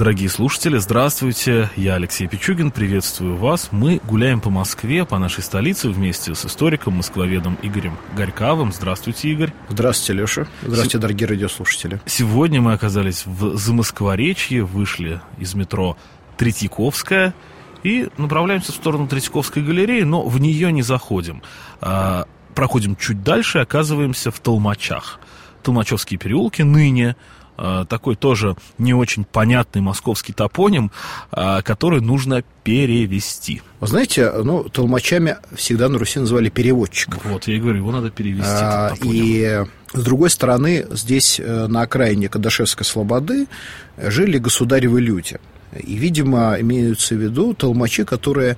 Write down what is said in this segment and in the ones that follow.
Дорогие слушатели, здравствуйте. Я Алексей Пичугин, приветствую вас. Мы гуляем по Москве, по нашей столице вместе с историком, москвоведом Игорем Горьковым. Здравствуйте, Игорь. Здравствуйте, Леша. Здравствуйте, С... дорогие радиослушатели. Сегодня мы оказались в Замоскворечье, вышли из метро Третьяковская и направляемся в сторону Третьяковской галереи, но в нее не заходим. А, проходим чуть дальше и оказываемся в Толмачах. Толмачевские переулки ныне такой тоже не очень понятный московский топоним, э, который нужно перевести. Вы знаете, ну, толмачами всегда на Руси называли переводчиков. Вот, я и говорю, его надо перевести. А, и с другой стороны, здесь э, на окраине Кадашевской слободы жили государевы люди. И, видимо, имеются в виду толмачи, которые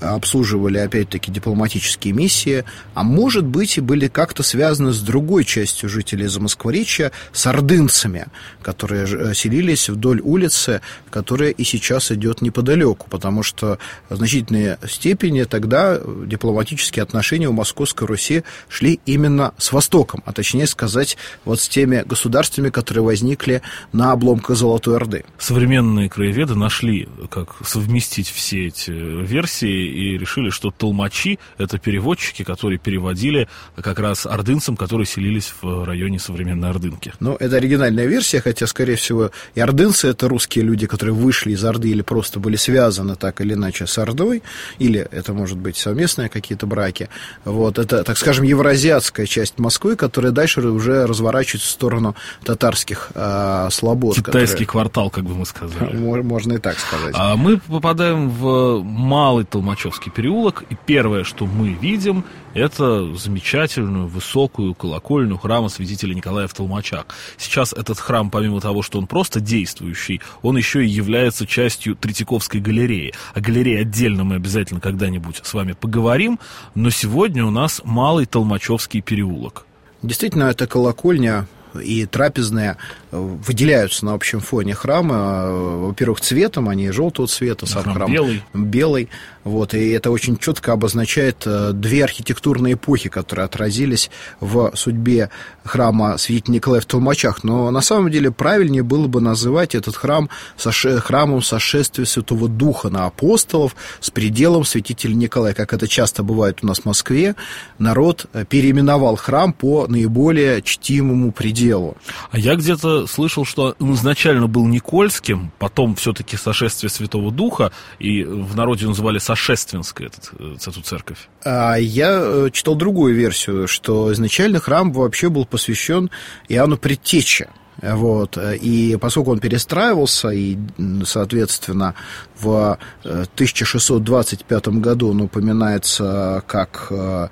обслуживали, опять-таки, дипломатические миссии, а может быть и были как-то связаны с другой частью жителей Замоскворечья, с ордынцами, которые э, селились вдоль улицы, которая и сейчас идет неподалеку, потому что в значительной степени тогда дипломатические отношения у Московской Руси шли именно с Востоком, а точнее сказать, вот с теми государствами, которые возникли на обломках Золотой Орды. Современные краеведы нашли, как совместить все эти версии и решили, что толмачи — это переводчики, которые переводили как раз ордынцам, которые селились в районе современной Ордынки. Ну, это оригинальная версия, хотя, скорее всего, и ордынцы — это русские люди, которые вышли из Орды или просто были связаны так или иначе с Ордой, или это, может быть, совместные какие-то браки. Вот, это, так скажем, евразиатская часть Москвы, которая дальше уже разворачивается в сторону татарских э, слобод. Китайский которые... квартал, как бы мы сказали. Можно и так сказать. А мы попадаем в малый толмач Толмачевский переулок, и первое, что мы видим, это замечательную высокую колокольню храма святителя Николая в Толмачах. Сейчас этот храм, помимо того, что он просто действующий, он еще и является частью Третьяковской галереи. О галерее отдельно мы обязательно когда-нибудь с вами поговорим, но сегодня у нас Малый Толмачевский переулок. Действительно, эта колокольня и трапезные выделяются на общем фоне храма. Во-первых, цветом, они желтого цвета, сам храм, храм белый. белый. Вот, и это очень четко обозначает э, две архитектурные эпохи, которые отразились в судьбе храма святителя Николая в Толмачах. Но на самом деле правильнее было бы называть этот храм храмом сошествия Святого Духа на апостолов с пределом святителя Николая. Как это часто бывает у нас в Москве, народ переименовал храм по наиболее чтимому пределу. А я где-то слышал, что он изначально был Никольским, потом все-таки сошествие Святого Духа, и в народе называли Сошественской этот, э, эту церковь. А я э, читал другую версию, что изначально храм вообще был посвящен Иоанну Предтече. Вот. И поскольку он перестраивался, и, соответственно, в 1625 э, году он упоминается как э,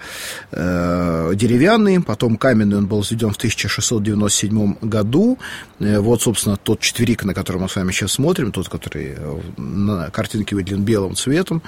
э, деревянный, потом каменный он был введен в 1697 году. Вот, собственно, тот четверик, на который мы с вами сейчас смотрим, тот, который на картинке выделен белым цветом,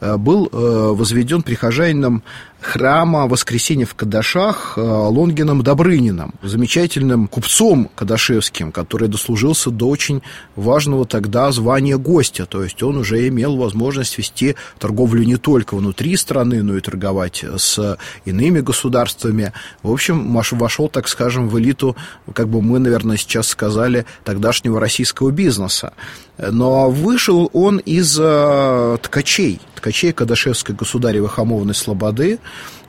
был возведен прихожанином храма Воскресения в Кадашах Лонгином Добрыниным, замечательным купцом кадашевским, который дослужился до очень важного тогда звания гостя, то есть он уже имел возможность вести торговлю не только внутри страны, но и торговать с иными государствами. В общем, вошел, так скажем, в элиту, как бы мы, наверное, сейчас сказали, тогдашнего российского бизнеса. Но вышел он из э, ткачей, ткачей Кадашевской государевой хамовной слободы,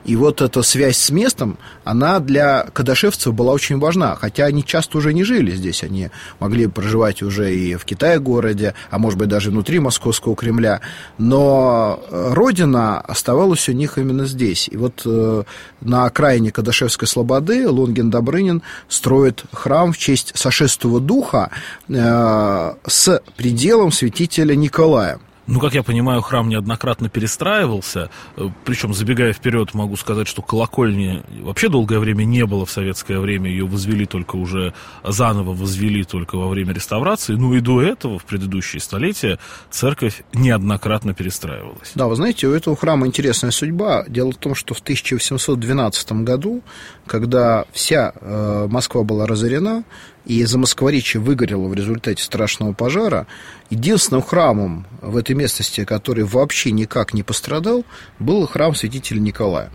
и вот эта связь с местом, она для кадашевцев была очень важна, хотя они часто уже не жили здесь, они могли проживать уже и в Китае городе, а может быть даже внутри Московского Кремля, но родина оставалась у них именно здесь. И вот э, на окраине Кадашевской слободы Лунгин Добрынин строит храм в честь сошествия духа э, с пределом святителя Николая. Ну, как я понимаю, храм неоднократно перестраивался. Э, Причем, забегая вперед, могу сказать, что колокольни вообще долгое время не было в советское время. Ее возвели только уже, заново возвели только во время реставрации. Ну и до этого, в предыдущие столетия, церковь неоднократно перестраивалась. Да, вы знаете, у этого храма интересная судьба. Дело в том, что в 1812 году, когда вся э, Москва была разорена, и Замоскворечье выгорело в результате страшного пожара, единственным храмом в этой местности, который вообще никак не пострадал, был храм святителя Николая.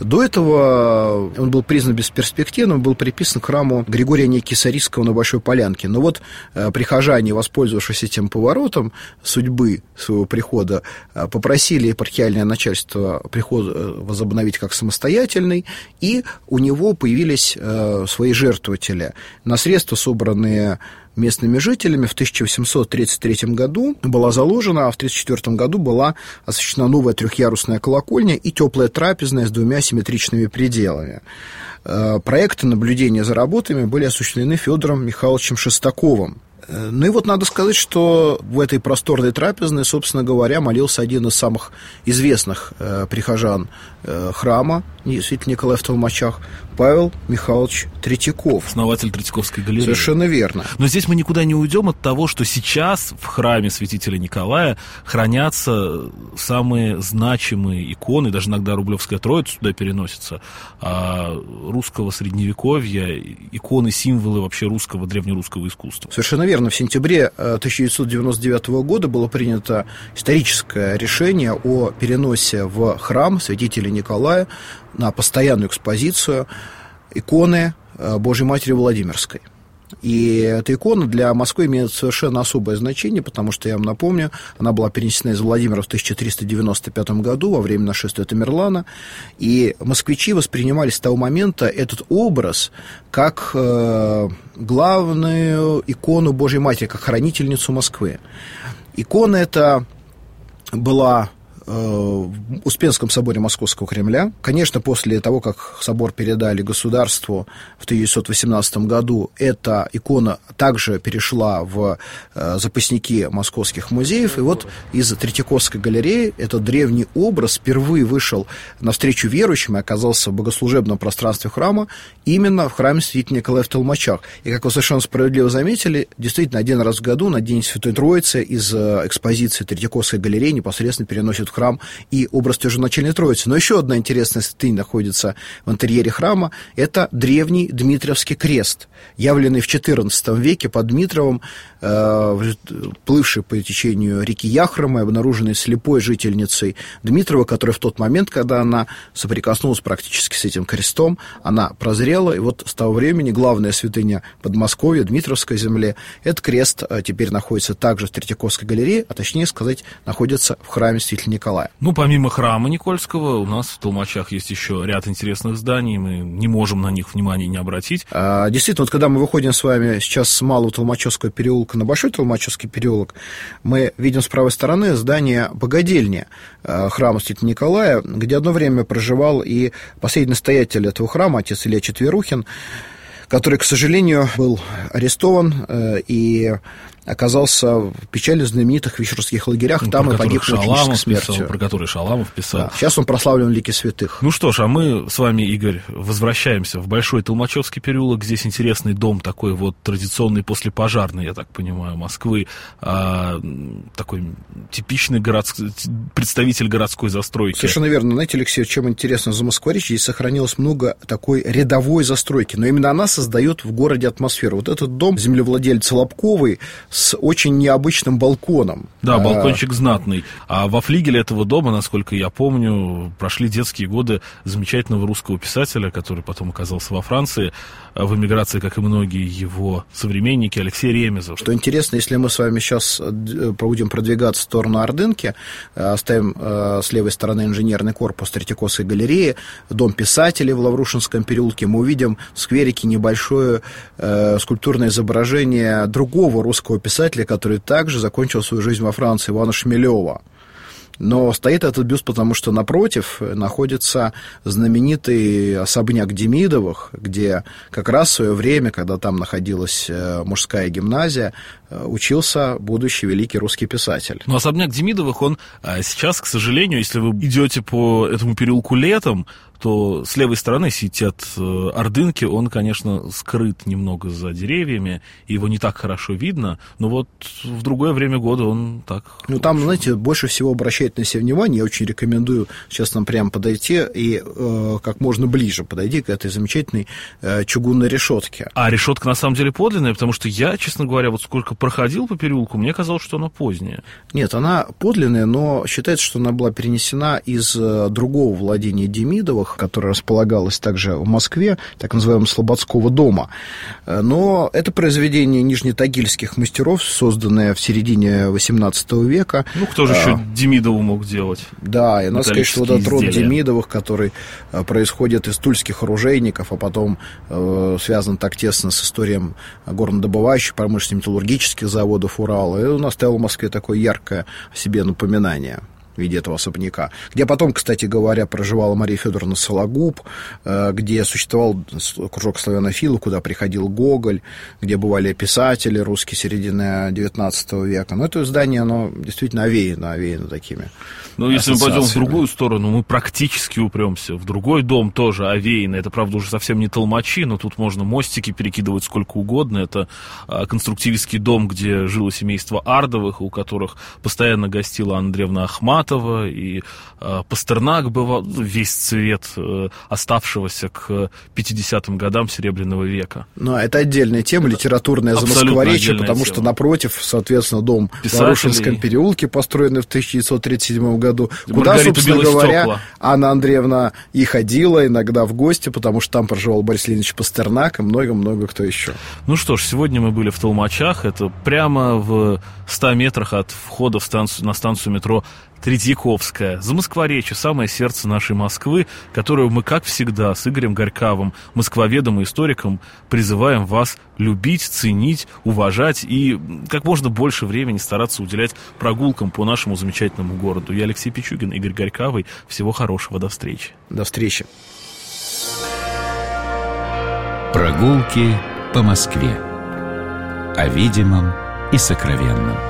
До этого он был признан бесперспективным, был приписан к храму Григория Некисарийского на Большой Полянке. Но вот э, прихожане, воспользовавшись этим поворотом судьбы своего прихода, э, попросили епархиальное начальство приход э, возобновить как самостоятельный, и у него появились свои жертвователи. На средства, собранные местными жителями в 1833 году была заложена, а в 1934 году была освящена новая трехъярусная колокольня и теплая трапезная с двумя симметричными пределами. Э, проекты наблюдения за работами были осуществлены Федором Михайловичем Шестаковым, Э, ну и вот надо сказать, что в этой просторной трапезной, собственно говоря, молился один из самых известных э, прихожан э, храма, святитель Николай в Толмачах, Павел Михайлович Третьяков. Основатель Третьяковской галереи. Совершенно верно. Но здесь мы никуда не уйдем от того, что сейчас в храме святителя Николая хранятся самые значимые иконы, даже иногда Рублевская Троица сюда переносится, а русского средневековья, иконы, символы вообще русского, древнерусского искусства. Совершенно верно. В сентябре 1999 э, года было принято историческое решение о переносе в храм святителя Николая на постоянную экспозицию иконы э, Божьей Матери Владимирской. И эта икона для Москвы имеет совершенно особое значение, потому что, я вам напомню, она была перенесена из Владимира в 1395 году во время нашествия Тамерлана, и москвичи воспринимали с того момента этот образ как э, главную икону Божьей Матери, как хранительницу Москвы. Икона эта была в Успенском соборе Московского Кремля. Конечно, после того, как собор передали государству в 1918 году, эта икона также перешла в э, запасники московских музеев. И вот из Третьяковской галереи этот древний образ впервые вышел навстречу верующим и оказался в богослужебном пространстве храма именно в храме святителя Николая в Толмачах. И, как вы совершенно справедливо заметили, действительно, один раз в году на День Святой Троицы из э, экспозиции Третьяковской галереи непосредственно переносят в храм и образ Начальной Троицы. Но еще одна интересная святыня находится в интерьере храма. Это древний Дмитриевский крест, явленный в XIV веке под Дмитровым, э, плывший по течению реки Яхрома, обнаруженный слепой жительницей Дмитрова, которая в тот момент, когда она соприкоснулась практически с этим крестом, она прозрела, и вот с того времени главная святыня Подмосковья, Дмитровской земле, этот крест э, теперь находится также в Третьяковской галерее, а точнее сказать, находится в храме святителя Николая. Ну, помимо храма Никольского, у нас в Толмачах есть еще ряд интересных зданий, мы не можем на них внимания не обратить. А, действительно, вот когда мы выходим с вами сейчас с Малого Толмачевского переулка на Большой Толмачевский переулок, мы видим с правой стороны здание богадельни а, храма Святого Николая, где одно время проживал и последний настоятель этого храма, отец Илья Четверухин, который, к сожалению, был арестован э, и оказался в печально знаменитых вечерских лагерях, ну, там и погиб Шаламов смертью. Писал, про который Шаламов писал. Да. Сейчас он прославлен в лике святых. Ну что ж, а мы с вами, Игорь, возвращаемся в Большой Толмачевский переулок. Здесь интересный дом такой вот традиционный послепожарный, я так понимаю, Москвы. А, такой типичный городск... представитель городской застройки. Совершенно верно. Знаете, Алексей, чем интересно за Москворечье, здесь сохранилось много такой рядовой застройки, но именно она создает в городе атмосферу. Вот этот дом землевладельца Лобковой с очень необычным балконом. Да, а, балкончик знатный. А во флигеле этого дома, насколько я помню, прошли детские годы замечательного русского писателя, который потом оказался во Франции, а в эмиграции, как и многие его современники, Алексей Ремезов. Что интересно, если мы с вами сейчас э, будем продвигаться в сторону Ордынки, э, оставим э, с левой стороны инженерный корпус Третьяковской галереи, дом писателей в Лаврушинском переулке, мы увидим в скверике небольшое скульптурное изображение другого русского писателя, который также закончил свою жизнь во Франции, Ивана Шмелева. Но стоит этот бюст потому, что напротив находится знаменитый особняк Демидовых, где как раз в свое время, когда там находилась э, мужская гимназия, э, учился будущий великий русский писатель. Но особняк Демидовых, он а, сейчас, к сожалению, если вы идете по этому переулку летом, то с левой стороны сидят э, ордынки, он, конечно, скрыт немного за деревьями, его не так хорошо видно, но вот в другое время года он так... Ну, там, знаете, больше всего обращает на себя внимание, я очень рекомендую сейчас нам прямо подойти и э, как можно ближе подойти к этой замечательной э, чугунной решетке. А решетка на самом деле подлинная, потому что я, честно говоря, вот сколько проходил по переулку, мне казалось, что она поздняя. Нет, она подлинная, но считается, что она была перенесена из э, другого владения Демидовых, школах, которая располагалась также в Москве, так называемого Слободского дома. Э, но это произведение нижнетагильских мастеров, созданное в середине XVIII века. Ну, кто же а, еще Демидову мог делать? Да, и надо сказать, что вот этот род Демидовых, который э, происходит из тульских оружейников, а потом э, связан так тесно с историей горнодобывающих, промышленных металлургических заводов Урала, и он оставил в Москве такое яркое себе напоминание в виде этого особняка, где потом, кстати говоря, проживала Мария Федоровна Сологуб, э, где существовал кружок славянофилов, куда приходил Гоголь, где бывали писатели русские середины XIX века. Но это здание, оно действительно овеяно, овеяно такими Ну, если мы пойдем в другую сторону, мы практически упремся в другой дом тоже овеяно. Это, правда, уже совсем не толмачи, но тут можно мостики перекидывать сколько угодно. Это а, конструктивистский дом, где жило семейство Ардовых, у которых постоянно гостила Андреевна Ахмат, Ахматова, и э, Пастернак бывал, ну, весь цвет э, оставшегося к 50-м годам Серебряного века. Ну, это отдельная тема, литературная замоскворечье, потому тема. что напротив, соответственно, дом в Ворошинском переулке, построенный в 1937 году, куда, Маргарита собственно говоря, стекла. Анна Андреевна и ходила иногда в гости, потому что там проживал Борис Леонидович Пастернак и много-много кто еще. Ну что ж, сегодня мы были в Толмачах, это прямо в 100 метрах от входа в станцию, на станцию метро Третьяковская, за Москворечье, самое сердце нашей Москвы, которую мы, как всегда, с Игорем Горьковым, москвоведом и историком, призываем вас любить, ценить, уважать и как можно больше времени стараться уделять прогулкам по нашему замечательному городу. Я Алексей Пичугин, Игорь Горьковый. Всего хорошего, до встречи. До встречи. Прогулки по Москве. О видимом и сокровенном.